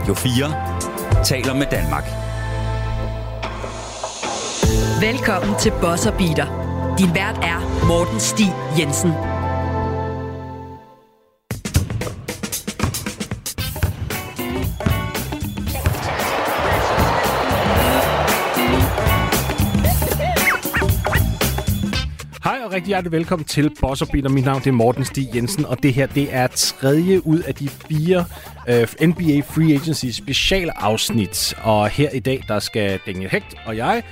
Radio 4 taler med Danmark. Velkommen til Bosser Beater. Din vært er Morten Stig Jensen. Rigtig hjertelig velkommen til Boss Beater. Mit navn det er Morten Stig Jensen, og det her det er tredje ud af de fire uh, NBA Free Agency specialafsnit. Og her i dag, der skal Daniel Hægt og jeg,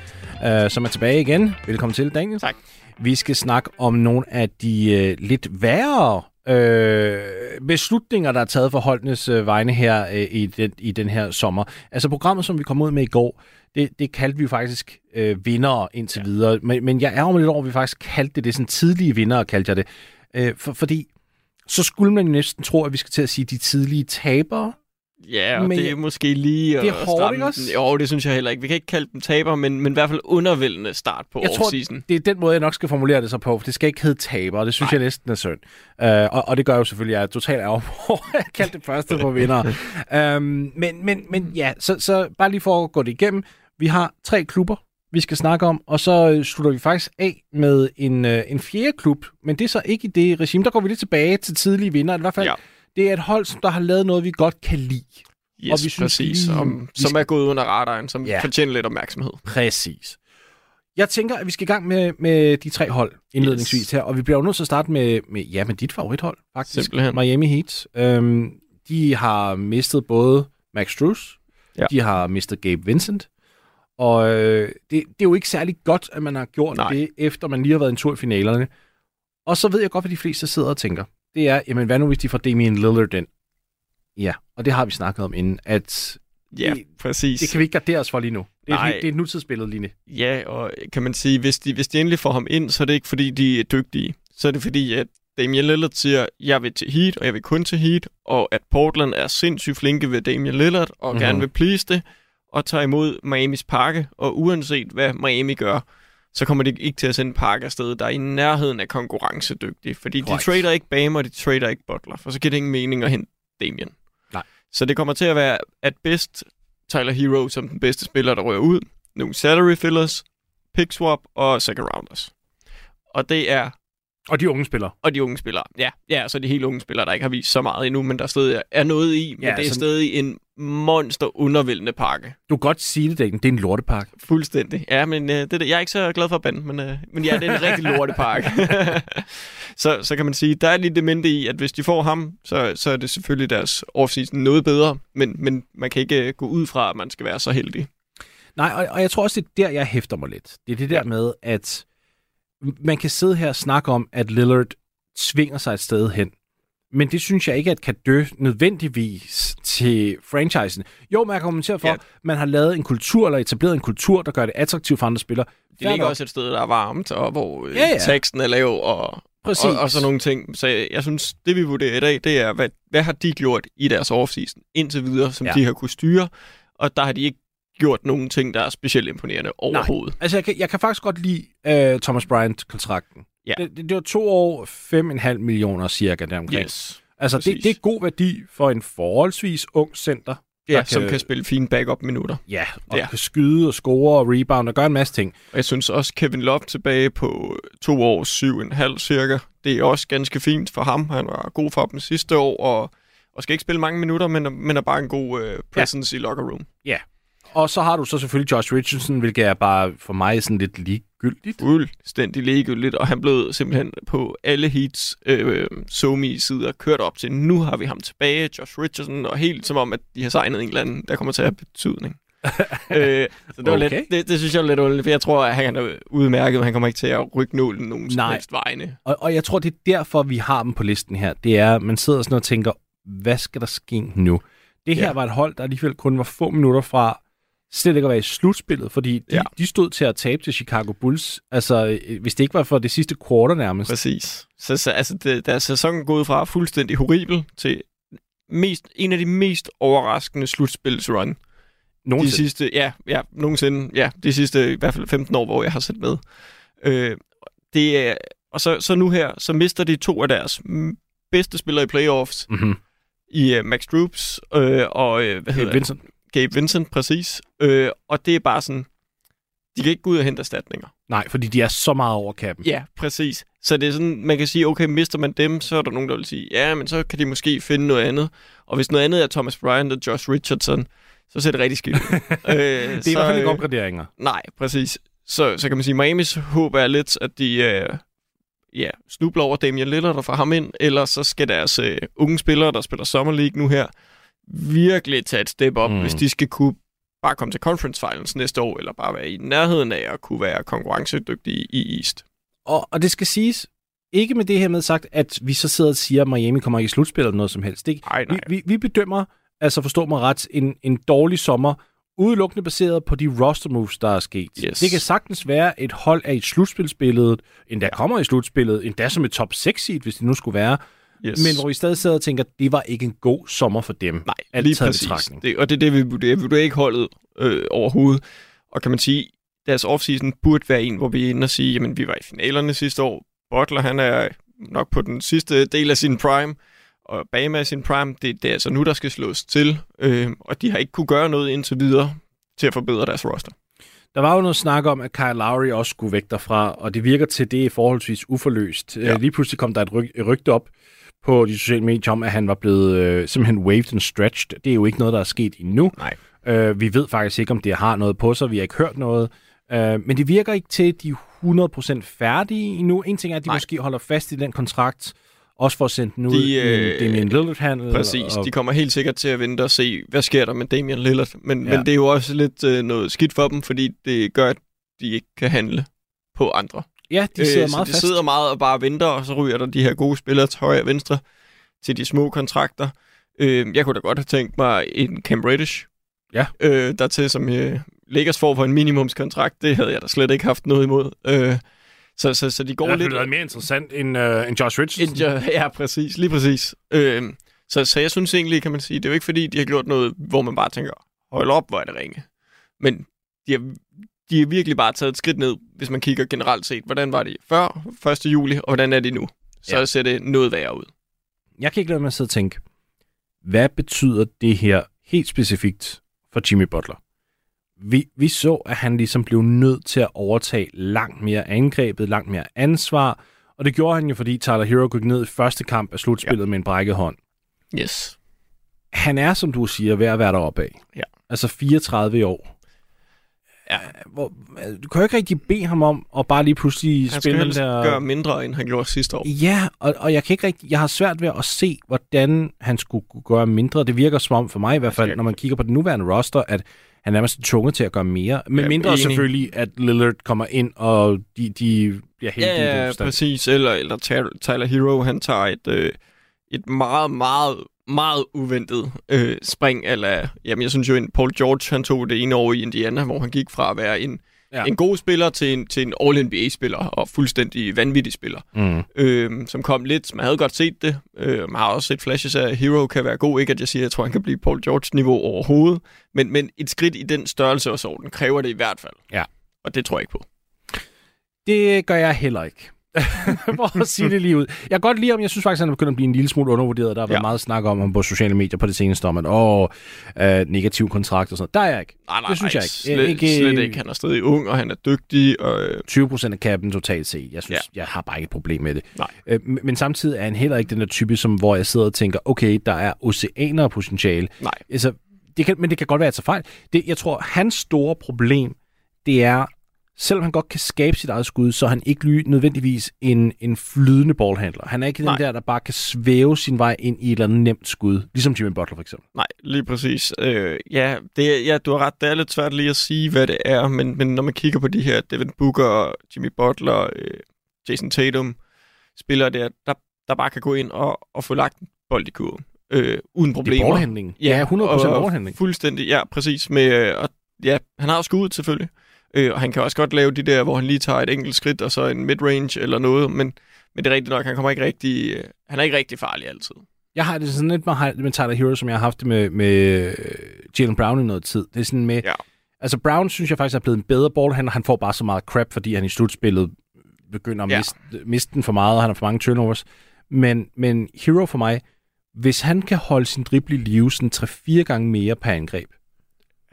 uh, som er tilbage igen. Velkommen til, Daniel. Tak. Vi skal snakke om nogle af de uh, lidt værre øh, beslutninger, der er taget for holdenes øh, vegne her øh, i, den, i den her sommer. Altså programmet, som vi kom ud med i går, det, det kaldte vi faktisk øh, vinder indtil ja. videre. Men, men jeg er jo lidt over, at vi faktisk kaldte det, det sådan tidlige vinder, kaldte jeg det. Øh, for, fordi så skulle man jo næsten tro, at vi skal til at sige de tidlige tabere. Ja, og Men det er måske lige... det er hårdt, ikke også? Jo, det synes jeg heller ikke. Vi kan ikke kalde dem taber, men, men i hvert fald undervældende start på Jeg tror, det er den måde, jeg nok skal formulere det så på, for det skal ikke hedde tabere. Det synes Nej. jeg næsten er synd. Uh, og, og det gør jo selvfølgelig, at jeg er totalt ærger på, at jeg kaldte det første på vinder. um, men, men, men ja, så, så bare lige for at gå det igennem. Vi har tre klubber, vi skal snakke om, og så øh, slutter vi faktisk af med en, øh, en fjerde klub, men det er så ikke i det regime. Der går vi lidt tilbage til tidlige vinder. I hvert fald, ja. Det er et hold, som der har lavet noget, vi godt kan lide. Yes, og vi synes præcis. lige- Om, vi som skal- er gået under radaren, som Ja. fortjener lidt opmærksomhed. Præcis. Jeg tænker, at vi skal i gang med, med de tre hold indledningsvis Yes. her, og vi bliver jo nødt til at starte med, med, ja, med dit favorithold, faktisk. Simpelthen. Miami Heat. Øhm, de har mistet både Max Strus, ja. De har mistet Gabe Vincent, og øh, det, det er jo ikke særlig godt, at man har gjort. Nej. det, efter man lige har været en tur i finalerne. Og så ved jeg godt, hvad de fleste sidder og tænker. Det er, jamen hvad nu, hvis de får Damian Lillard ind? Ja, og det har vi snakket om inden, at Ja, Det- præcis. det kan vi ikke gardere os for lige nu. Det er, Nej. et, det er et nutidsbillede lige nu. Ja, og kan man sige, hvis de, hvis de endelig får ham ind, så er det ikke fordi, de er dygtige. Så er det fordi, at Damian Lillard siger, jeg vil til Heat, og jeg vil kun til Heat, og at Portland er sindssygt flinke ved Damian Lillard, og Mhm. mm-hmm. gerne vil please det, og tager imod Miamis pakke, og uanset hvad Miami gør, så kommer de ikke til at sende en pakke afsted, der er i nærheden af konkurrencedygtig. Fordi Korrekt. de trader ikke Bam, og de trader ikke Butler, for så giver det ingen mening at hente Damian. Nej. Så det kommer til at være at bedst Tyler Hero som den bedste spiller, der rører ud, nogle salary fillers, pick swap og second rounders. Og det er, Og de unge spillere. og de unge spillere. Ja, ja, så de helt unge spillere, der ikke har vist så meget endnu, men der stadig er noget i, men Ja, det er sådan- stadig en monster undervældende pakke. Du kan godt sige det, Daniel. Det er en lortepakke. Fuldstændig. Ja, men øh, det, er det- jeg er ikke så glad for at bande, men, øh, men ja, det er en rigtig lortepakke. så, så kan man sige, der er lidt det mindre i, at hvis de får ham, så, så er det selvfølgelig deres offseason noget bedre, men, men man kan ikke øh, gå ud fra, at man skal være så heldig. Nej, og, og jeg tror også, det er der, jeg hæfter mig lidt. Det er det der med, at man kan sidde her og snakke om, at Lillard svinger sig et sted hen. Men det synes jeg ikke, at kan dø nødvendigvis til franchisen. Jo, man kan kommentere for, ja. Ja. man har lavet en kultur, eller etableret en kultur, der gør det attraktivt for andre spillere. Det ligger også et sted, der er varmt, og hvor Ja, ja, ja. teksten er lav, og, Præcis. og, og sådan nogle ting. Så jeg, synes, det vi vurderer i dag, det er, hvad, hvad har de gjort i deres offseason indtil videre, som ja. de har kunne styre, og der har de ikke gjort nogen ting, der er specielt imponerende overhovedet. Altså, jeg kan, jeg kan faktisk godt lide uh, Thomas Bryant-kontrakten. Ja. Det, det, det var to år, 5,5 millioner cirka deromkring. Yes. altså, det, præcis. det er god værdi for en forholdsvis ung center. Ja, der som kan- kan spille fine backup-minutter. Ja, og ja. Ja. kan skyde og score og rebound og gøre en masse ting. Og jeg synes også, Kevin Love tilbage på to år, syv en halv cirka. Det er også ganske fint for ham. Han var god for dem sidste år, og, og skal ikke spille mange minutter, men, men er bare en god øh, presence ja. i locker room. Og så har du så selvfølgelig Josh Richardson, hvilket er bare for mig sådan lidt ligegyldigt. Fuldstændig ligegyldigt, og han blev simpelthen på alle heats øh, somi sider kørt op til, nu har vi ham tilbage, Josh Richardson, og helt som om, at de har signet en eller anden, der kommer til at have betydning. øh, så det, var Okay. lidt, det, det synes jeg var lidt underligt, for jeg tror, at han er udmærket, men han kommer ikke til at rykke nålen nogen Nej. helst vegne. Og, og jeg tror, det er derfor, vi har dem på listen her. Det er, at man sidder sådan og tænker, hvad skal der ske nu? Det her. Ja. var et hold, der alligevel kun var få minutter fra slet ikke at være i slutspillet, fordi de, ja. De stod til at tabe til Chicago Bulls. Altså, øh, hvis det ikke var for det sidste quarter nærmest. Præcis. Så, så altså, det, deres sæson gået fra fuldstændig horribel til mest, en af de mest overraskende slutspilsrun. De Nogensinde. sidste, ja, ja, nogensinde, ja, de sidste i hvert fald 15 år, hvor jeg har set med. Øh, det er, og så, så nu her, så mister de to af deres bedste spillere i playoffs Mm-hmm. i uh, Max Droops øh, og øh, hvad hedder Vincent. det? Gabe Vincent, præcis. Øh, og det er bare sådan, de kan ikke gå ud og hente erstatninger. Nej, fordi de er så meget over kappen. Ja, præcis. Så det er sådan, man kan sige, okay, mister man dem, så er der nogen, der vil sige, ja, men så kan de måske finde noget andet. Og hvis noget andet er Thomas Bryant og Josh Richardson, så ser det rigtig skidt ud. øh, Det er i hvert fald ikke opgraderinger. Nej, præcis. Så, så kan man sige, Miamis håb er lidt, at de øh, ja, snubler over Damian Lillard og får ham ind, eller så skal deres øh, unge spillere, der spiller Summer League nu her, virkelig tage et step op, Mm. hvis de skal kunne bare komme til Conference Finals næste år, eller bare være i nærheden af at kunne være konkurrencedygtige i East. Og, og det skal siges, ikke med det her med sagt, at vi så sidder og siger, at Miami kommer ikke i slutspil eller noget som helst. Det, Nej, nej. vi, vi, vi bedømmer, altså forstå mig ret, en, en dårlig sommer, udelukkende baseret på de roster moves, der er sket. Yes. Det kan sagtens være, et hold af et slutspilsbilledet, endda kommer i slutspillet, endda som et top 6 seed, hvis det nu skulle være, Yes. men hvor vi stadig sidder og tænker, at det var ikke en god sommer for dem. Nej, alt lige i præcis. betragtning. Det, og det er det, vi vurderer. Vi vurderer ikke holdet øh, overhovedet. Og kan man sige, deres offseason burde være en, hvor vi er inde og sige, jamen vi var i finalerne sidste år. Butler, han er nok på den sidste del af sin prime, og Bama er sin prime. Det, det er altså nu, der skal slås til. Øh, og de har ikke kunne gøre noget indtil videre til at forbedre deres roster. Der var jo noget snak om, at Kyle Lowry også skulle væk derfra, og det virker til, det er forholdsvis uforløst. Ja. Ja. Lige pludselig kom der et, ryg, et rygte op på de sociale medier om, at han var blevet øh, simpelthen waved and stretched. Det er jo ikke noget, der er sket endnu. Nej. Øh, vi ved faktisk ikke, om det har noget på sig. Vi har ikke hørt noget. Øh, men det virker ikke til, at de er 100% færdige endnu. En ting er, at de Nej. Måske holder fast i den kontrakt, også for at sende den ud De, i øh, Damian Lillard-handel. Præcis. Og, De kommer helt sikkert til at vente og se, hvad sker der med Damian Lillard. Men. Ja. men det er jo også lidt øh, noget skidt for dem, fordi det gør, at de ikke kan handle på andre. Ja, de sidder Øh, så meget de fast. sidder meget og bare venter, og så ryger der de her gode spillere til højre og venstre til de små kontrakter. Øh, jeg kunne da godt have tænkt mig en Cam Reddish. Ja. Øh, dertil, som øh, Lakers får for en minimumskontrakt. Det havde jeg da slet ikke haft noget imod. Øh, så, så, så de går det har lidt... været mere interessant end, uh, end Josh Richardson. En, ja, præcis. Lige præcis. Øh, så, så jeg synes egentlig, kan man sige, det er jo ikke fordi, de har gjort noget, hvor man bare tænker, hold op, hvor er det ringe. Men de har, de har virkelig bare taget et skridt ned, hvis man kigger generelt set. Hvordan var det før 1. juli, og hvordan er det nu? Så ja. Ser det noget værre ud. jeg kan ikke lade mig sidde og tænke, hvad betyder det her helt specifikt for Jimmy Butler? Vi, vi så, at han ligesom blev nødt til at overtage langt mere angrebet, langt mere ansvar, og det gjorde han jo, fordi Tyler Hero gik ned i første kamp af slutspillet ja. med en brækket hånd. Yes. Han er, som du siger, ved at være deroppe af. Ja. Altså 34 år. Ja. Hvor, du kan jo ikke rigtig bede ham om at bare lige pludselig Han skal spille den der... gøre mindre, end han gjorde sidste år. Ja, og, og jeg kan ikke rigtig, jeg har svært ved at se, hvordan han skulle gøre mindre. Det virker som om, for mig i hvert fald, når man kigger på den nuværende roster, at han er nærmest tvunget til at gøre mere. Men Ja, mindre enig. selvfølgelig, at Lillard kommer ind, og de, de bliver helt Ja, ja, forstand. præcis. Eller, eller Ty- Tyler Hero, han tager et, øh, et meget, meget, meget uventet øh, spring. Eller, jamen, jeg synes jo, at Paul George, han tog det ene år i Indiana, hvor han gik fra at være en, ja. En god spiller til en, til en All-NBA-spiller, og fuldstændig vanvittig spiller, Mm. øh, som kom lidt. Man havde godt set det. Øh, man har også set flashes af, at Hero kan være god. Ikke at jeg siger, at jeg tror, han kan blive Paul George-niveau overhovedet. Men, men et skridt i den størrelse og sådan kræver det i hvert fald. Ja. Og det tror jeg ikke på. Det gør jeg heller ikke. For at sige det lige ud. Jeg kan godt lide om, jeg synes faktisk, han er begyndt at blive en lille smule undervurderet. Der har været Ja. meget snak om ham på sociale medier på det seneste, om at åh, øh, negativ kontrakt og sådan noget. Der er jeg ikke. Nej, nej, Det synes nej, jeg ikke. Slet, Ikke- ikke. Slet ikke. Han er stadig ung, og han er dygtig. Og, øh, 20 procent af kappen totalt set. Jeg synes, ja. jeg har bare ikke et problem med det. Nej. Øh, men- men samtidig er han heller ikke den der type, som, hvor jeg sidder og tænker, okay, der er oceaner af potentiale. nej, Altså, det kan, men det kan godt være, at jeg tager fejl. Det, jeg tror, hans store problem, det er, selvom han godt kan skabe sit eget skud, så er han ikke nødvendigvis en, en flydende ballhandler. Han er ikke Nej. den der, der bare kan svæve sin vej ind i et eller andet nemt skud. Ligesom Jimmy Butler for eksempel. nej, lige præcis. Øh, ja, det, ja, du har ret. Det er lidt svært lige at sige, hvad det er, men, men når man kigger på de her Devin Booker, Jimmy Butler, øh, Jason Tatum, spillere der, der, der bare kan gå ind og, og få lagt en bold i kurven, øh, uden er problemer. ballhandling. Ja, 100% og ballhandling. Fuldstændig, ja, præcis. Med, øh, og, ja, han har skud selvfølgelig, øh, og han kan også godt lave de der, hvor han lige tager et enkelt skridt, og så en midrange eller noget, men, men det er rigtigt nok, han kommer ikke rigtig, øh, han er ikke rigtig farlig altid. Jeg har det sådan lidt med, med Tyler Hero, som jeg har haft det med, med øh, Jalen Brown i noget tid. Det er sådan med... Ja. Altså, Brown synes jeg faktisk er blevet en bedre ballhandler. Han får bare så meget crap, fordi han i slutspillet begynder at Ja. miste, miste den for meget, og han har for mange turnovers. Men, men Hero for mig hvis han kan holde sin drible i live sådan 3-4 gange mere per angreb,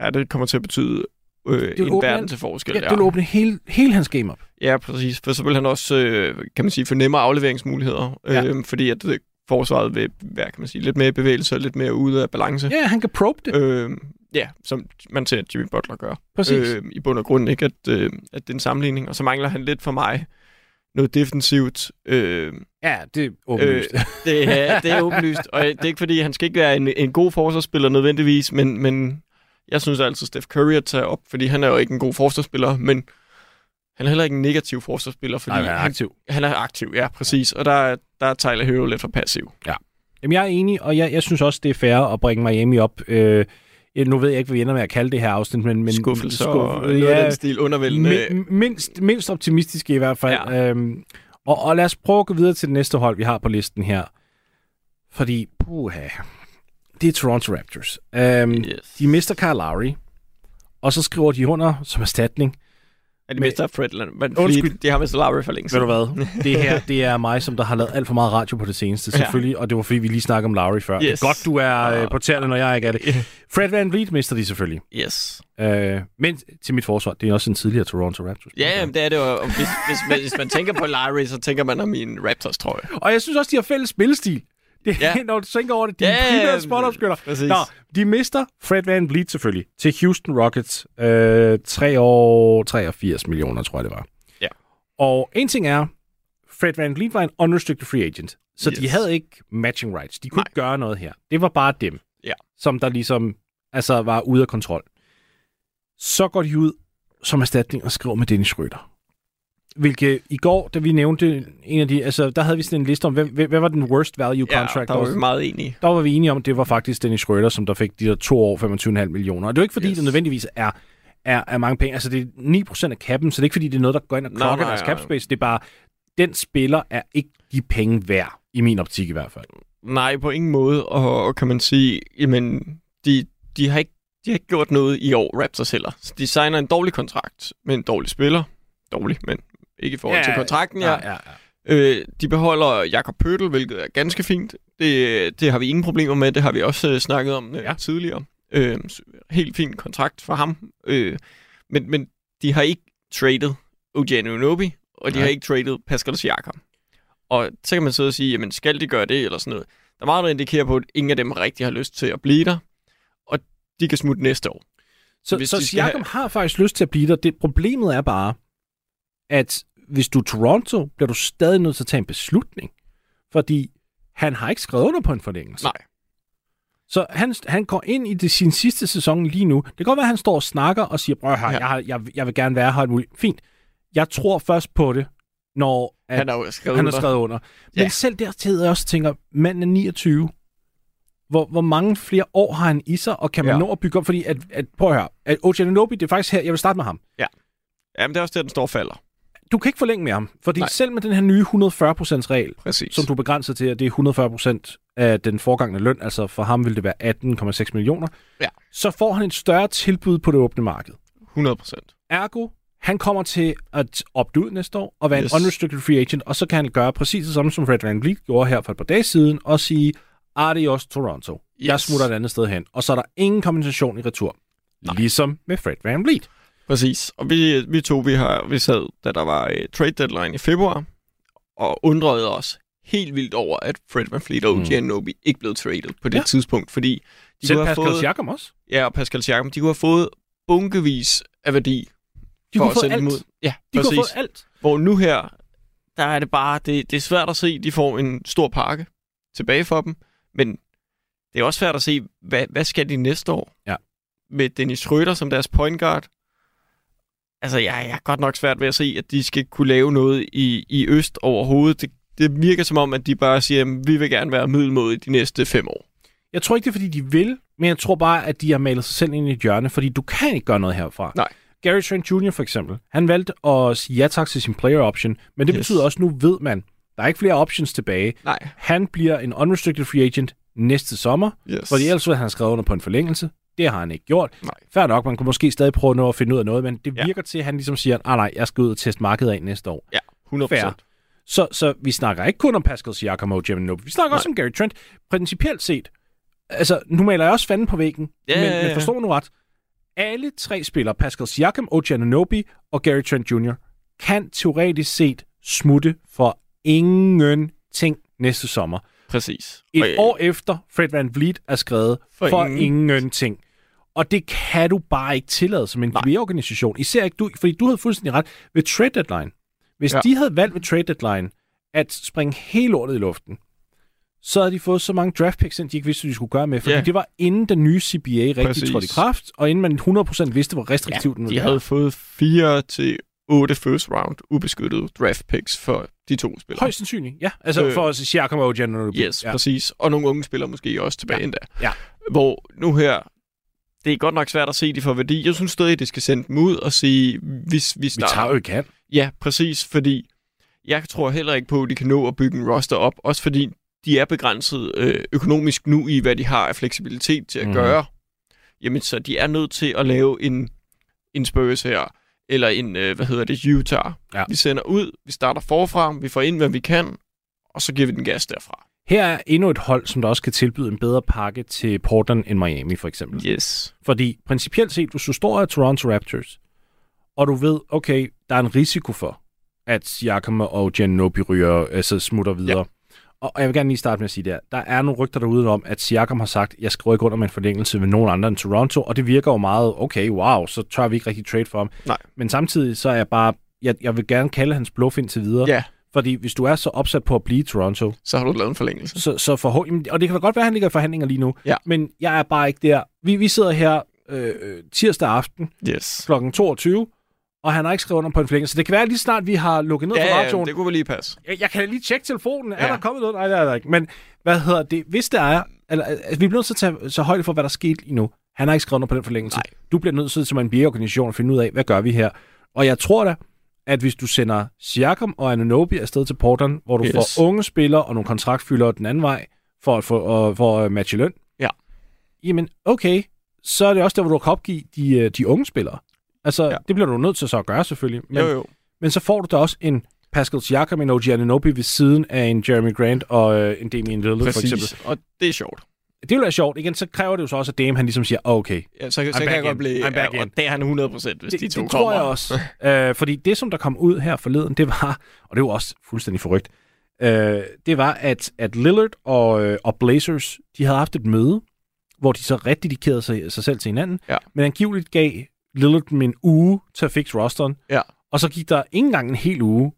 Ja, det kommer til at betyde øh, en åbne verden til forskel. ja, det vil åbne hele, hele hans game op. Ja, præcis. For så vil han også, øh, kan man sige, få nemmere afleveringsmuligheder. Ja. Øh, fordi at øh, forsvaret vil være, kan man sige, lidt mere i bevægelse og lidt mere ude af balance. Ja, han kan probe det. Øh, ja, som man ser, at Jimmy Butler gør. Præcis. Øh, I bund og grund ikke, at, øh, at det er en sammenligning. Og så mangler han lidt for mig noget defensivt. Øh, Ja, det er åbenlyst. Øh, det, er, det er åbenlyst. Og det er ikke fordi, han skal ikke være en, en god forsvarsspiller nødvendigvis, men, men jeg synes altid, Steph Curry at tage op, fordi han er jo ikke en god forsvarsspiller, men han er heller ikke en negativ forsvarsspiller, fordi Nej, han er han, aktiv. han er aktiv, ja, præcis. Og der, er- der er Tyler Hero lidt for passiv. Jamen, jeg er enig, og jeg, jeg synes også, det er fair at bringe Miami op. Øh, nu ved jeg ikke, hvad vi ender med at kalde det her afsnit, men... men Skuffelse skuff- og noget af den stil, undervældende. mi- mindst, mindst optimistiske i hvert fald. Ja. Øhm, og, og lad os prøve at gå videre til det næste hold, vi har på listen her. Fordi, puha, det er Toronto Raptors. Øhm, Yes. De mister Kyle Lowry, og så skriver de under som erstatning. Er de men- mister Fred Van Undskyld. De har mistet Lowry for længe Ved siden. du hvad? Det her, det er mig, som der har lavet alt for meget radio på det seneste, Ja. selvfølgelig. Og det var fordi, vi lige snakkede om Lowry før. Det Yes. er godt, du er øh, på tæerne, når jeg ikke er det. Ja. Fred Van Vliet mister de selvfølgelig. Yes. Øh, men til mit forsvar, det er også en tidligere Toronto Raptors. Ja, jamen, det er det jo. Hvis, hvis, man, hvis man tænker på Lowry, så tænker man om min Raptors trøje. Og jeg synes også, de har fælles spillestil. Det, ja. Når du tænker over det, de Ja, er primært spot præcis. Nå, de mister Fred Van Vliet selvfølgelig til Houston Rockets. Øh, 3 år, 83 millioner, tror jeg det var. Ja. Og en ting er, Fred Van Vliet var en unrestricted free agent, så yes. de havde ikke matching rights. De kunne Nej. ikke gøre noget her. Det var bare dem, Ja. som der ligesom altså var ude af kontrol. Så går de ud som erstatning og skriver med Dennis Schröder. Hvilket i går, da vi nævnte en af de, altså der havde vi sådan en liste om, hvem, hvem, hvem var den worst value Ja, contract. der var vi meget enige. der var vi enige om, at det var faktisk Dennis Schröder, som der fik de der to år, 25,5 millioner. Og det er jo ikke, fordi yes. Det nødvendigvis er, er, er mange penge. Altså, det er 9% af kappen, så det er ikke, fordi det er noget, der går ind og klokker deres cap space. Det er bare, den spiller er ikke de penge værd, i min optik i hvert fald. Nej, på ingen måde. Og, og kan man sige, jamen, de, de, har ikke, de har ikke gjort noget i år, Raptors heller. Så de signer en dårlig kontrakt med en dårlig spiller. Dårlig, men ikke i forhold ja, til kontrakten, ja. ja, ja. Øh, de beholder Jakob Pøttel, hvilket er ganske fint. Det, det har vi ingen problemer med. Det har vi også øh, snakket om øh, Ja. tidligere. Øh, helt fin kontrakt for ham. Øh, men, men de har ikke traded OG Anunoby, og de Nej. har ikke traded Pascal Siakam. Og så kan man sidde og sige, jamen skal de gøre det, eller sådan noget. Der er meget, der indikerer på, at ingen af dem rigtig har lyst til at blive der. Og de kan smutte næste år. Så, Hvis så skal Siakam har faktisk lyst til at blive der. Det, problemet er bare, at hvis du er Toronto, bliver du stadig nødt til at tage en beslutning. Fordi han har ikke skrevet under på en forlængelse. Nej. Så han, han går ind i det, sin sidste sæson lige nu. Det kan godt være, at han står og snakker og siger, prøv her, Ja. jeg, har, jeg, jeg vil gerne være her. alt muligt." Fint. Jeg tror først på det, når at Han har skrevet han under. skrevet under. Men Ja. selv der til jeg også tænker, manden er 29. Hvor, hvor mange flere år har han i sig, og kan man Ja. nå at bygge op? Fordi, at, at, prøv at høre, at OG Anunoby, det er faktisk her, jeg vil starte med ham. Jamen, det er også der, den står falder. Du kan ikke forlænge med ham, fordi Nej. Selv med den her nye 140% regel, Præcis. som du begrænser til, at det er 140% af den forgangne løn, altså for ham vil det være 18,6 millioner, Ja. så får han et større tilbud på det åbne marked. 100 procent. Ergo, han kommer til at opte ud næste år og være yes. En unrestricted free agent, og så kan han gøre præcis det samme, som Fred Van Vliet gjorde her for et par dage siden, og sige, adios Toronto. Yes. Jeg smutter et andet sted hen. Og så er der ingen kompensation i retur. Nej. Ligesom med Fred Van Vliet. Præcis. Og vi, vi to, vi, har, vi sad, da der var uh, trade deadline i februar, og undrede os helt vildt over, at Fred VanVleet og OG Mm. Anunoby ikke blev traded på det Ja. tidspunkt, fordi de Selv kunne have Pascal fået, Siakam også. ja, og Pascal Siakam, de kunne have fået bunkevis af værdi De for kunne at få sende alt. ud. Ja, De præcis. kunne få alt. Hvor nu her, der er det bare, det, det er svært at se, de får en stor pakke tilbage for dem, men det er også svært at se, hvad, hvad skal de næste år? Ja. Med Dennis Schröder som deres point guard. Altså, jeg, jeg er godt nok svært ved at se, at de skal kunne lave noget i, i Øst overhovedet. Det, det virker som om, at de bare siger, at vi vil gerne være middelmodige de næste fem år. Jeg tror ikke, det er, fordi de vil, men jeg tror bare, at de har malet sig selv ind i et hjørne, fordi du kan ikke gøre noget herfra. Nej. Gary Trent Jr. for eksempel, han valgte at sige ja tak til sin player option, men det yes. Betyder også, nu ved man, der er ikke flere options tilbage. Nej. Han bliver en unrestricted free agent næste sommer, Yes. fordi ellers ville han skrevet under på en forlængelse. Det har han ikke gjort. Nej. Fair nok, man kunne måske stadig prøve at nå at finde ud af noget, men det Ja. virker til, at han ligesom siger, ah nej, jeg skal ud og teste markedet af næste år. Ja, 100 Fair. procent. Så, så vi snakker ikke kun om Pascal Siakam og Jimmy Vi snakker Nej. også om Gary Trent. Principielt set, altså nu maler jeg også fanden på væggen, Ja, men, ja, ja. men forstå nu ret. Alle tre spillere, Pascal Siakam, OG Anunoby og Gary Trent Jr., kan teoretisk set smutte for ingenting næste sommer. Præcis. Et øh, år efter Fred Van Vliet er skrevet for, For for ingen- ingenting. Og det kan du bare ikke tillade som en NBA-organisation. Især ikke du, fordi du havde fuldstændig ret ved trade deadline. Hvis ja. Ja. de havde valgt ved trade deadline at springe hele lortet i luften, så havde de fået så mange draft picks, ind, de ikke vidste, hvad de skulle gøre med. Fordi Ja. det var inden den nye CBA rigtig Præcis. trådte i kraft, og inden man 100% vidste, hvor restriktivt den de ville havde være. fået 4 til 8 first round ubeskyttede draft picks for de to spillere. Højst sandsynligt, ja. Altså øh, for at sige Siakam og Giannunobi. Yes, ja. ja. præcis. Og nogle unge spillere måske også tilbage Ja. ja. endda. Ja. Hvor nu her, det er godt nok svært at se de for værdi. Jeg synes stadig, det skal sende dem ud og sige, hvis vi Vi starter... tager jo kan. Ja, præcis, fordi jeg tror heller ikke på, at de kan nå at bygge en roster op, også fordi de er begrænset øh, økonomisk nu i, hvad de har af fleksibilitet til at mm. gøre. Jamen, så de er nødt til at lave en, en Spurs her, eller en, øh, hvad hedder det, Utah. Ja. Vi sender ud, vi starter forfra, vi får ind, hvad vi kan, og så giver vi den gas derfra. Her er endnu et hold, som der også kan tilbyde en bedre pakke til Portland end Miami, for eksempel. Yes. Fordi principielt set, hvis du står af Toronto Raptors, og du ved, okay, der er en risiko for, at Siakam og Giannobi ryger, altså smutter videre. Ja. Og og jeg vil gerne lige starte med at sige der, der er nogle rygter derude om, at Siakam har sagt, jeg skriver ikke under med en forlængelse ved nogen andre end Toronto, og det virker jo meget, okay, wow, så tør vi ikke rigtig trade for ham. Nej. Men samtidig så er jeg bare, jeg, jeg vil gerne kalde hans bluff indtil videre, Ja, fordi hvis du er så opsat på at blive Toronto, så har du lavet en forlængelse. så, så forhåbentlig, og det kan da godt være, at han ligger i forhandlinger lige nu, Ja. men jeg er bare ikke der. Vi, vi sidder her øh, øh, tirsdag aften Yes. kl. 22, og han har ikke skrevet under på en forlængelse. Så det kan være lige snart, vi har lukket ned Ja, for ja, radioen. det kunne vel lige passe. Jeg, jeg kan lige tjekke telefonen. Er Ja. der kommet noget? Nej, det er der ikke. Men hvad hedder det? Hvis der er... Eller, altså, vi bliver nødt til at tage så højde for, hvad der er sket lige nu. Han har ikke skrevet under på den forlængelse. Nej. Du bliver nødt til som en NBA-organisation at finde ud af, hvad gør vi her? Og jeg tror da, at hvis du sender Siakam og Anunobi afsted til Portland, hvor du yes. Får unge spillere og nogle kontraktfyldere den anden vej, for at, få, uh, for at matche løn, Ja. jamen okay, så er det også der, hvor du kan opgive de, øh, de unge spillere. Altså, ja. Det bliver du nødt til så at gøre selvfølgelig. Men, Jo, jo. men så får du da også en Pascal Siakam, en OG Anunoby ved siden af en Jeremy Grant og øh, en Damian Lillard for eksempel. Præcis. Og det er sjovt. Det vil være sjovt. Igen, så kræver det jo så også, at Dame han ligesom siger, okay, Ja, så, så back kan jeg godt blive... Ja, og det er han 100 procent, hvis det, de to det kommer. tror jeg også. øh, fordi det, som der kom ud her forleden, det var, og det var også fuldstændig forrygt, øh, det var, at, at Lillard og, øh, og Blazers, de havde haft et møde, hvor de så ret dedikerede sig, sig selv til hinanden, Ja. men angiveligt gav Lillard en uge til at fikse rosteren, Ja. og så gik der ikke engang en hel uge.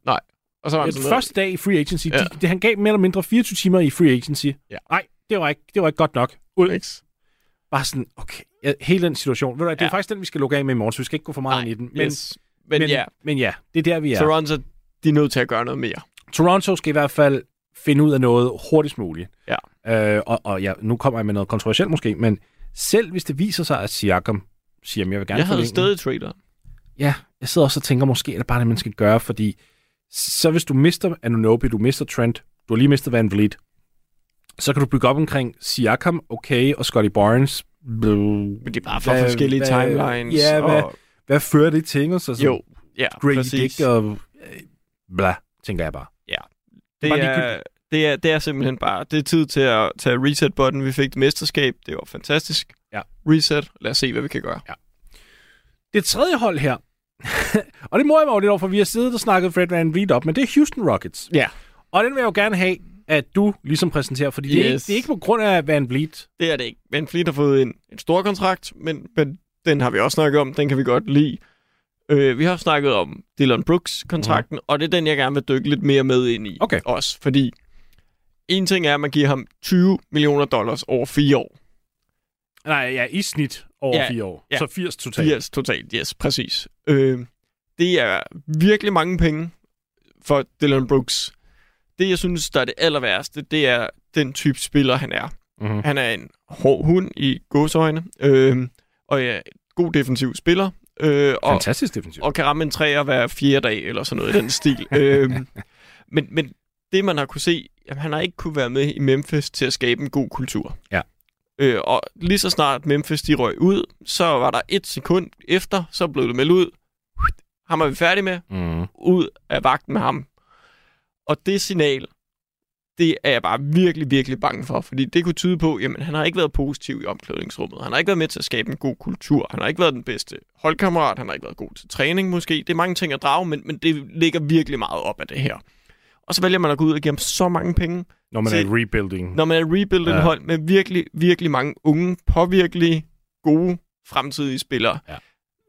Og så var han noget- første dag i free agency, ja. Ja. de, det, han gav mere eller mindre 24 timer i free agency. Ja. Nej, det var ikke, det var ikke godt nok. Ud. Ikke? Bare sådan, okay, ja, hele den situation. Ved du, det er Ja. faktisk den, vi skal lukke af med i morgen, så vi skal ikke gå for meget Nej, ind i den. Men, yes. men, men, ja, men ja, det er der, vi er. Toronto, de er nødt til at gøre noget mere. Toronto skal i hvert fald finde ud af noget hurtigst muligt. Ja. Øh, og, og ja, nu kommer jeg med noget kontroversielt måske, men selv hvis det viser sig, at Siakam siger, at jeg vil gerne Jeg havde forlænge den." stadig trader. Ja, jeg sidder også og tænker, måske er det bare det, man skal gøre, fordi så hvis du mister Anunobi, du mister Trent, du har lige mistet Van Vliet, så kan du bygge op omkring Siakam, okay, og Scotty Barnes. Men det er bare for Hvad- forskellige hvad- timelines. ja, hvad- og, Hvad fører det til? Og så, så jo, ja, Grady præcis. Dick og øh, bla, tænker jeg bare. Det Bare er, det, er, det er simpelthen bare, det er tid til at tage reset-button. Vi fik det mesterskab, det var fantastisk. Ja. Reset, lad os se, hvad vi kan gøre. Det tredje hold her, og det må jeg mig lidt over, for vi har siddet og snakket Fred Van Vliet op, men det er Houston Rockets. Ja. Og den vil jeg jo gerne have, at du ligesom præsenterer, fordi yes. det, er ikke, det er ikke på grund af Van Vliet. Det er det ikke. Van Fleet har fået en, en stor kontrakt, men, men den har vi også snakket om. Den kan vi godt lide. Øh, vi har snakket om Dylan Brooks-kontrakten, mm. og det er den, jeg gerne vil dykke lidt mere med ind i. Okay. Også, fordi en ting er, at man giver ham 20 millioner dollars over fire år. Nej, ja, i snit over Ja, fire år. ja. Så 80 totalt. 80 totalt, yes, præcis. Øh, det er virkelig mange penge for Dylan Brooks. Det, jeg synes, der er det aller værste, det er den type spiller, han er. Mm-hmm. Han er en hård hund i gåsøjne, øh, og er god defensiv spiller, øh, og, Fantastisk defensivt. og kan ramme en træer hver fjerde dag, eller sådan noget i den stil. øh, men, men det, man har kunne se, jamen, han har ikke kunne være med i Memphis til at skabe en god kultur. Ja. Øh, og lige så snart Memphis de røg ud, så var der et sekund efter, så blev det meldt ud. Ham er vi færdige med. Mm. Ud af vagten med ham. Og det signal, det er jeg bare virkelig, virkelig bange for, fordi det kunne tyde på, jamen han har ikke været positiv i omklædningsrummet. Han har ikke været med til at skabe en god kultur. Han har ikke været den bedste holdkammerat. Han har ikke været god til træning måske. Det er mange ting at drage, men, men det ligger virkelig meget op af det her. Og så vælger man at gå ud og give ham så mange penge, Når man Se- er rebuilding. når man er rebuilding ja. hold med virkelig, virkelig mange unge, påvirkelige, gode fremtidige spillere. Ja.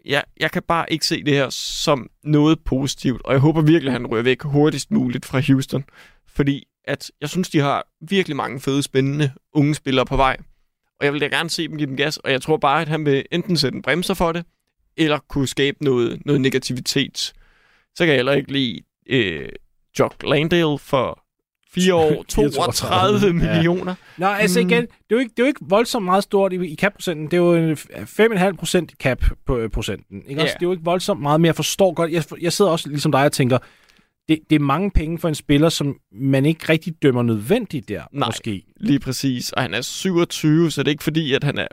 Jeg, jeg kan bare ikke se det her som noget positivt, og jeg håber virkelig, at han ryger væk hurtigst muligt fra Houston, fordi at jeg synes, de har virkelig mange fede, spændende unge spillere på vej, og jeg vil da gerne se dem give dem gas, og jeg tror bare, at han vil enten sætte en bremser for det, eller kunne skabe noget, noget negativitet. Så kan jeg heller ikke lide øh, Jock Landale for fire år, 32 Ja. millioner. Nå, altså igen, det er jo ikke, det er jo ikke voldsomt meget stort i, i cap-procenten. Det er jo en f- 5,5 procent i cap-procenten. Ikke? Også, Ja. det er jo ikke voldsomt meget, men jeg forstår godt. Jeg, jeg sidder også ligesom dig og tænker, det, det er mange penge for en spiller, som man ikke rigtig dømmer nødvendigt der, Nej. måske. Lige præcis. Og han er 27, så det er ikke fordi, at han er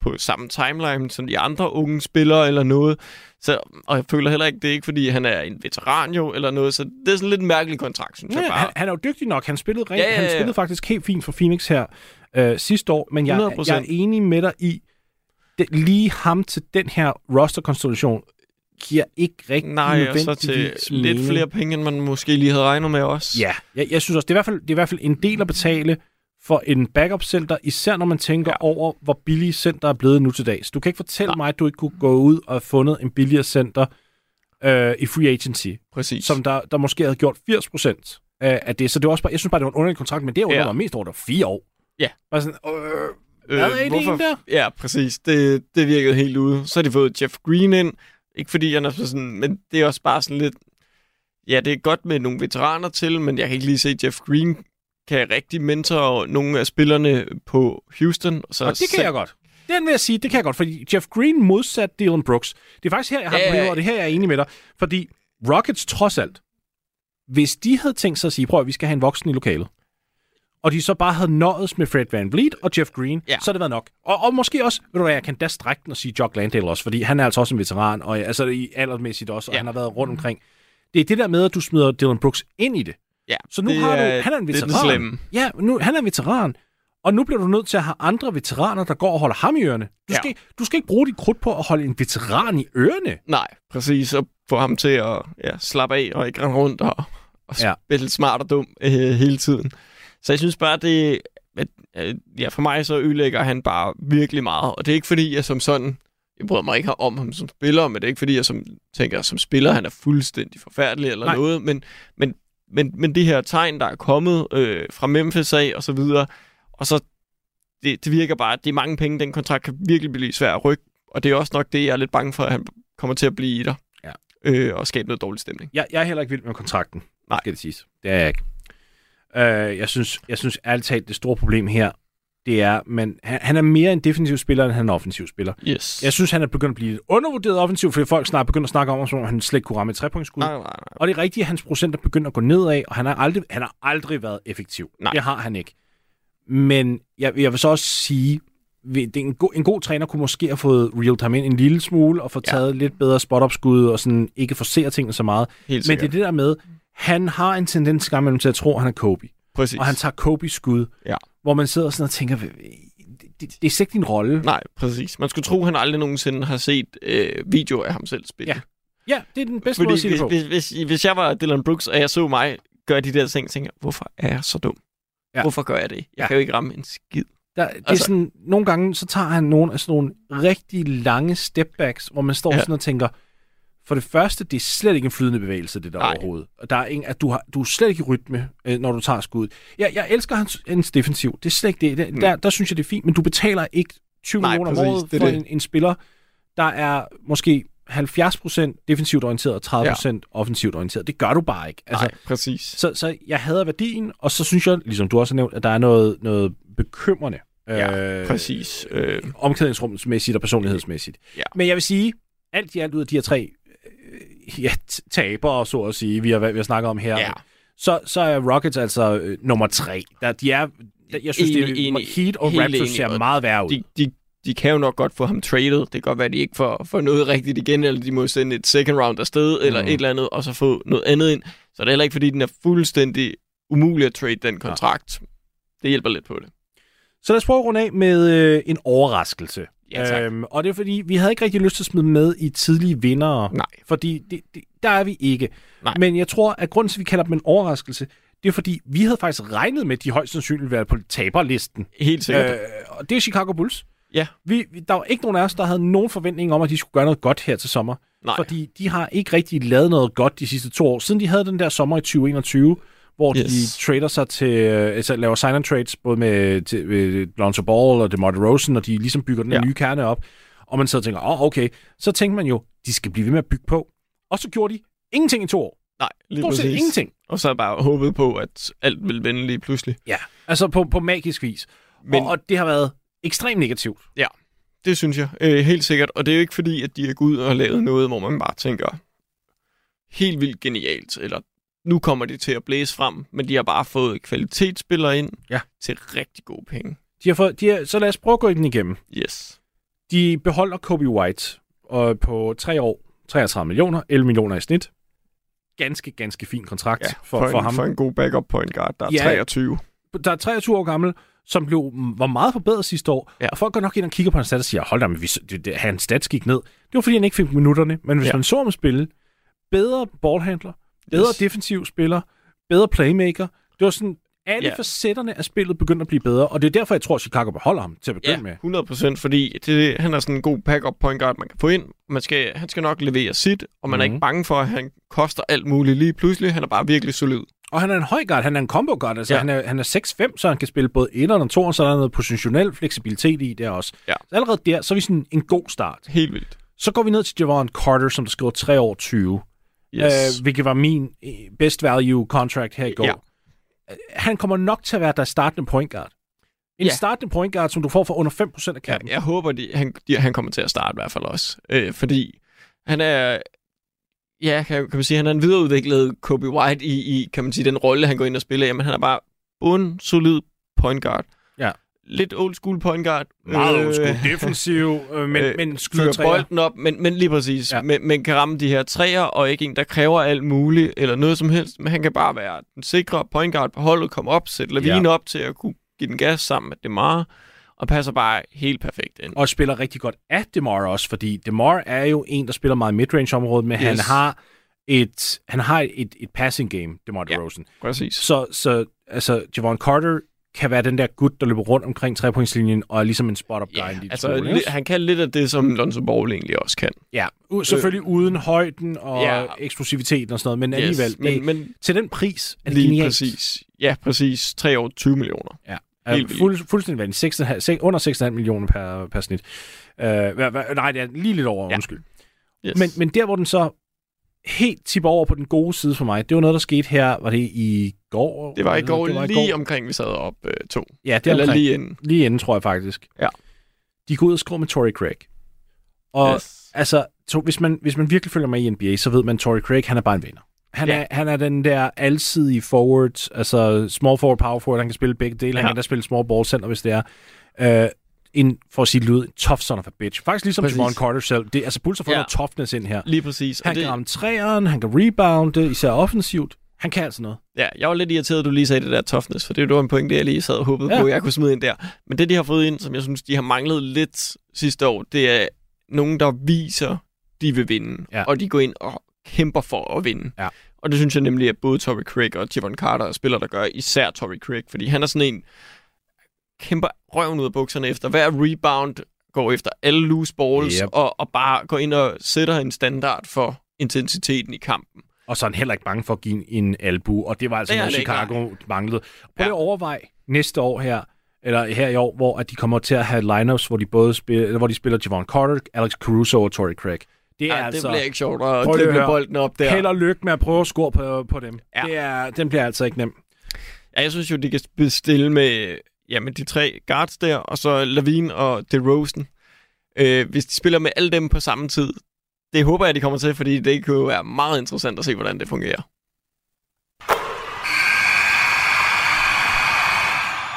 på samme timeline som de andre unge spillere eller noget. Så, og jeg føler heller ikke, det er ikke fordi, han er en veteran jo eller noget. Så det er sådan lidt en mærkelig kontrakt, synes Ja, jeg bare. han, han er jo dygtig nok. Han spillede, rent, Ja, ja, ja. han spillede faktisk helt fint for Phoenix her øh, sidste år, men jeg, 100%. jeg er enig med dig i, det, lige ham til den her roster-konstellation giver ikke rigtig Nej, og så til lidt flere penge, end man måske lige havde regnet med også. Ja, jeg, jeg synes også, det er, i hvert fald, det er i hvert fald en del at betale for en backup-center, især når man tænker ja. Over, hvor billige center er blevet nu til dags. Du kan ikke fortælle Nej. mig, at du ikke kunne gå ud og have fundet en billigere center øh, i free agency, Præcis. som der, der måske havde gjort 80% af, af det. Så det var også bare, jeg synes bare, det var en underlig kontrakt, men det undrer Ja. mig mest over, det var fire år. Ja. Bare sådan, øh, er ideen der? Ja, præcis. Det, det virkede helt ude. Så har de fået Jeff Green ind. Ikke fordi han er sådan, men det er også bare sådan lidt... Ja, det er godt med nogle veteraner til, men jeg kan ikke lige se, Jeff Green kan rigtig mentor nogle af spillerne på Houston. Så Og det kan jeg godt. Den vil jeg sige, det kan jeg godt, fordi Jeff Green modsat Dylan Brooks. Det er faktisk her, jeg har problemer, og det er her, jeg er enig med dig. Fordi Rockets trods alt, hvis de havde tænkt sig at sige, prøv at vi skal have en voksen i lokalet, og de så bare havde nøjes med Fred Van Vliet og Jeff Green, Ja. så havde det været nok. Og, og måske også, ved du hvad, jeg kan da strække den og sige Jock Landale også, fordi han er altså også en veteran, og altså i aldersmæssigt også, og Ja. han har været rundt omkring. Det er det der med, at du smider Dylan Brooks ind i det. Ja, Så nu har du, er- han er en det er veteran. slemme. Ja, nu, han er en veteran. Og nu bliver du nødt til at have andre veteraner, der går og holder ham i ørerne. Du, Ja. skal, ikke- du skal ikke bruge dit krudt på at holde en veteran i ørerne. Nej, præcis. Og få ham til at ja, slappe af og ikke rende rundt og, og Ja. spille smart og dum øh, hele tiden. Så jeg synes bare, det... At, øh, ja, for mig så ødelægger han bare virkelig meget. Og det er ikke fordi, jeg som sådan... Jeg bryder mig ikke om ham som spiller, men det er ikke fordi, jeg som, tænker, som spiller, han er fuldstændig forfærdelig eller. Nej. noget. Men, men, men, men det her tegn, der er kommet øh, fra Memphis af og så videre, og så det, det virker bare, at det er mange penge. Den kontrakt kan virkelig blive svær at rykke. Og det er også nok det, jeg er lidt bange for, at han kommer til at blive i der. Ja. Øh, og skabe noget dårlig stemning. Jeg, jeg er heller ikke vild med kontrakten, Nej. skal det siges. Det er jeg ikke. Øh, jeg, synes, jeg synes ærligt talt, det store problem her, det er, men han, han er mere en defensiv spiller, end han er en offensiv spiller. Yes. Jeg synes, han er begyndt at blive lidt undervurderet offensivt, fordi folk snart begynder at snakke om, om han slet ikke kunne ramme et trepointsskud. Nej, nej, nej. Og det er rigtigt, at hans procent er begyndt at gå nedad, og han har aldrig, han har aldrig været effektiv. Nej. Det har han ikke. Men jeg, jeg vil så også sige, det en, god, en god træner kunne måske have fået real time ind en lille smule, og få Ja. taget lidt bedre spot-up-skud, og sådan ikke forsere tingene så meget. Men det er det der med, han har en tendens gang imellem til at tro, at han er Kobe. Præcis. Og han tager Kobe's skud, Ja. hvor man sidder sådan og tænker, det, det, det er slet ikke din rolle. Nej, præcis. Man skulle tro, at han aldrig nogensinde har set øh, video af ham selv spille. Ja, Ja, det er den bedste måde at Fordi sige det hvis, på. hvis, hvis, hvis jeg var Dylan Brooks, og jeg så mig gøre de der ting, tænker hvorfor er jeg så dum? Ja. Hvorfor gør jeg det? Jeg Ja. kan jo ikke ramme en skid. Der, det er Altså- sådan, nogle gange, så tager han nogle af sådan nogle rigtig lange stepbacks, hvor man står Ja. sådan og tænker, for det første, det er slet ikke en flydende bevægelse, det der Nej. overhovedet. Og der er ingen, at du, har, du er slet ikke i rytme, øh, når du tager skud. Jeg, jeg elsker hans, hans defensiv. Det er slet ikke det. det der, der synes jeg, det er fint, men du betaler ikke 20 Mm. Nej, millioner om året for det. en, en spiller, der er måske 70% defensivt orienteret og 30% ja. offensivt orienteret. Det gør du bare ikke. Altså, Nej, præcis. Så, så jeg hader værdien, og så synes jeg, ligesom du også har nævnt, at der er noget, noget bekymrende. Ja, præcis. Øh, Omklædningsrumsmæssigt og personlighedsmæssigt. Ja. Men jeg vil sige, alt i alt ud af de her tre øh, ja, t- tabere, så at sige, vi har, vi har snakket om her, ja, så, så er Rockets altså øh, nummer tre. Der, de er, der, jeg synes, Enig, det er, enig. Heat og Raptors ser meget værre ud. de, de, de kan jo nok godt få ham traded. Det kan godt være, at de ikke får, får noget rigtigt igen, eller de må sende et second round afsted, eller Mhm. et eller andet, og så få noget andet ind. Så det er heller ikke, fordi den er fuldstændig umulig at trade den kontrakt. Det hjælper lidt på det. Så lad os prøve at runde af med øh, en overraskelse. Ja, tak. Øhm, og det er fordi, vi havde ikke rigtig lyst til at smide med i tidlige vindere. Nej. Fordi det, det, der er vi ikke. Nej. Men jeg tror, at grunden til, at vi kalder dem en overraskelse, det er fordi, vi havde faktisk regnet med, at de højst sandsynligt ville være på taberlisten. Helt sikkert. Øh, og det er Chicago Bulls. Ja. Vi, vi, der var ikke nogen af os, der havde nogen forventning om, at de skulle gøre noget godt her til sommer. Nej. Fordi de har ikke rigtig lavet noget godt de sidste to år. Siden de havde den der sommer i 2021, hvor yes. De trader sig til, øh, altså laver sign and trades, både med til, øh, Lonzo Ball og DeMar DeRozan, og de ligesom bygger den Ja. nye kerne op. Og man sidder og tænker, åh, oh, okay. Så tænker man jo, de skal blive ved med at bygge på. Og så gjorde de ingenting i to år. Nej, lige Stort præcis. ingenting. Og så bare håbet på, at alt vil vende lige pludselig. Ja. Altså på, på magisk vis. Men... Og, og det har været ekstremt negativt. Det synes jeg. Øh, helt sikkert. Og det er jo ikke fordi, at de er gået ud og lavet noget, hvor man bare tænker helt vildt genialt, eller nu kommer de til at blæse frem, men de har bare fået kvalitetsspillere ind Ja. til rigtig gode penge. De har fået, de har, så lad os prøve at gå den igennem. Yes. De beholder Kobe White og på tre år, 33 millioner, 11 millioner i snit. Ganske, ganske fin kontrakt Ja, for, for, for en, ham. for en god backup point guard, der er Ja. 23. Der er 23 år gammel, som blev, var meget forbedret sidste år. Ja. Og folk går nok ind og kigger på hans stats og siger, hold da, men vi, det, det, hans stats gik ned. Det var fordi, han ikke fik minutterne. Men hvis. Ja. man så ham spille, bedre ballhandler, bedre yes. Defensiv spiller, bedre playmaker. Det var sådan, alle Ja. facetterne af spillet begyndte at blive bedre, og det er derfor, jeg tror, at Chicago beholder ham til at begynde Ja, med. 100 procent, fordi det, han er sådan en god backup point guard, man kan få ind. Man skal, han skal nok levere sit, og man mm-hmm. er Mhm. ikke bange for, at han koster alt muligt lige pludselig. Han er bare virkelig solid. Og han er en høj guard, han er en combo guard, altså ja. Han, er, han er 6'5, så han kan spille både 1 og 2, og så er der noget positionel fleksibilitet i der også. Ja. Så allerede der, så er vi sådan en god start. Helt vildt. Så går vi ned til Javon Carter, som der skriver 3 år 20, Yes. øh, hvilket var min øh, best value contract her i går. Ja. Øh, Han kommer nok til at være der startende point guard. En Ja. startende point guard, som du får for under 5% af jeg, kappen. jeg håber, de, han, de, han kommer til at starte i hvert fald også. Øh, fordi han er... Ja, kan, kan man sige, han er en videreudviklet Kobe White i, i kan man sige, den rolle, han går ind og spiller. Jamen, han er bare bund solid point guard. Ja. Lidt old school point guard. Meget Øh, old school, defensiv, øh, men, øh, men skyder træer. bolden op, men, men lige præcis. Ja. Ja. Men, men kan ramme de her træer, og ikke en, der kræver alt muligt, eller noget som helst. Men han kan bare være den sikre point guard på holdet, komme op, sætte Lavine Ja. ja. op til at kunne give den gas sammen med Demar, og passer bare helt perfekt ind. og spiller rigtig godt af DeMar også, fordi DeMar er jo en, der spiller meget midrange-området, men yes. han har et, han har et, et passing game, DeMar Ja. DeRozan. Præcis. Så, så altså, Javon Carter kan være den der gut, der løber rundt omkring trepointslinjen og er ligesom en spot-up guy. De altså, li- han kan lidt af det, som Lonzo Ball egentlig også kan. ja, u- selvfølgelig øh, uden højden og ja. Eksplosiviteten og sådan noget, men alligevel, men, det, men til den pris er det lige genialt. præcis. Ja, præcis. 3 år, 20 millioner. Ja. Helt Helt vildt. fuld, fuldstændig vanvittigt. 6,5 sek- under 6,5 millioner per, per snit. Uh, hva, hva, nej, det er lige lidt over. Ja. undskyld. Yes. Men, men der, hvor den så helt tipper over på den gode side for mig, det var noget, der skete her, var det i går? det var i går, det var i lige omkring, vi sad op øh, to. Ja, det omkring, lige... inden. lige inden, tror jeg faktisk. Ja. De går ud og skriver med Torrey Craig. Og Yes. altså, to, hvis, man, hvis man virkelig følger med i NBA, så ved man, at Torrey Craig, han er bare en vinder. Han, Ja. er, han er den der alsidige forward, altså small forward, power forward, han kan spille begge dele, ja. han kan da spille small ball center, hvis det er. Uh, en, for at sige det ud, en tough son of a bitch. Faktisk ligesom Præcis. Javon Carter selv. Det, altså, Bulls har fået ja. Noget toughness ind her. Lige præcis. Og Han det, kan ramme træeren, han kan rebounde, især offensivt. Han kan altså noget. Ja, jeg var lidt irriteret, at du lige sagde det der toughness, for det var en point, det jeg lige sad og håbede Ja. på, at jeg kunne smide ind der. Men det, de har fået ind, som jeg synes, de har manglet lidt sidste år, det er nogen, der viser, de vil vinde. Ja. Og de går ind og kæmper for at vinde. Ja. Og det synes jeg nemlig, at både Torrey Craig og Javon Carter er spillere, der gør, især Torrey Craig, fordi han er sådan en, kæmper røven ud af bukserne efter hver rebound, går efter alle loose balls, Yep. og, og bare går ind og sætter en standard for intensiteten i kampen. Og så er han heller ikke bange for at give en albu, og det var altså Det noget, han ikke, Chicago manglede. Prøv Ja. at overveje næste år her, eller her i år, hvor at de kommer til at have lineups, hvor de både spiller, eller hvor de spiller Javon Carter, Alex Caruso og Torrey Craig. Det er Ja, altså... det bliver ikke sjovt at drible bolden op der. Held og lykke med at prøve at score på, på dem. Ja. Det er, den bliver altså ikke nem. Ja, jeg synes jo, de kan bestille med, jamen, de tre guards der, og så Lavin og DeRozan. Øh, hvis de spiller med alle dem på samme tid. Det håber jeg, de kommer til, fordi det kunne være meget interessant at se, hvordan det fungerer.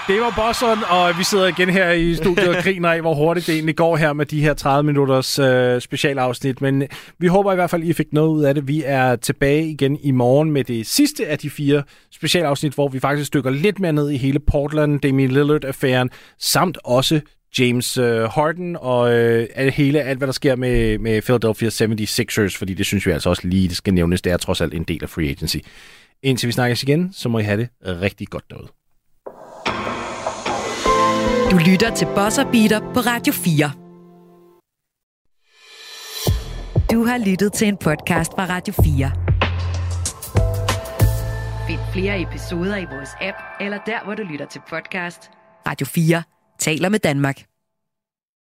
Det var Bosson, og vi sidder igen her i studiet og griner af, hvor hurtigt det egentlig går her med de her 30 minutters øh, specialafsnit. Men øh, vi håber i hvert fald, I fik noget ud af det. Vi er tilbage igen i morgen med det sidste af de fire specialafsnit, hvor vi faktisk dykker lidt mere ned i hele Portland, Damian Lillard-affæren, samt også James øh, Harden og øh, hele alt, hvad der sker med, med Philadelphia 76ers, fordi det synes vi altså også lige det skal nævnes. Det er trods alt en del af free agency. Indtil vi snakkes igen, så må I have det rigtig godt derude. Du lytter til Bosser Beater på Radio 4. Du har lyttet til en podcast fra Radio 4. Find flere episoder i vores app, eller der, hvor du lytter til podcast. Radio 4 taler med Danmark.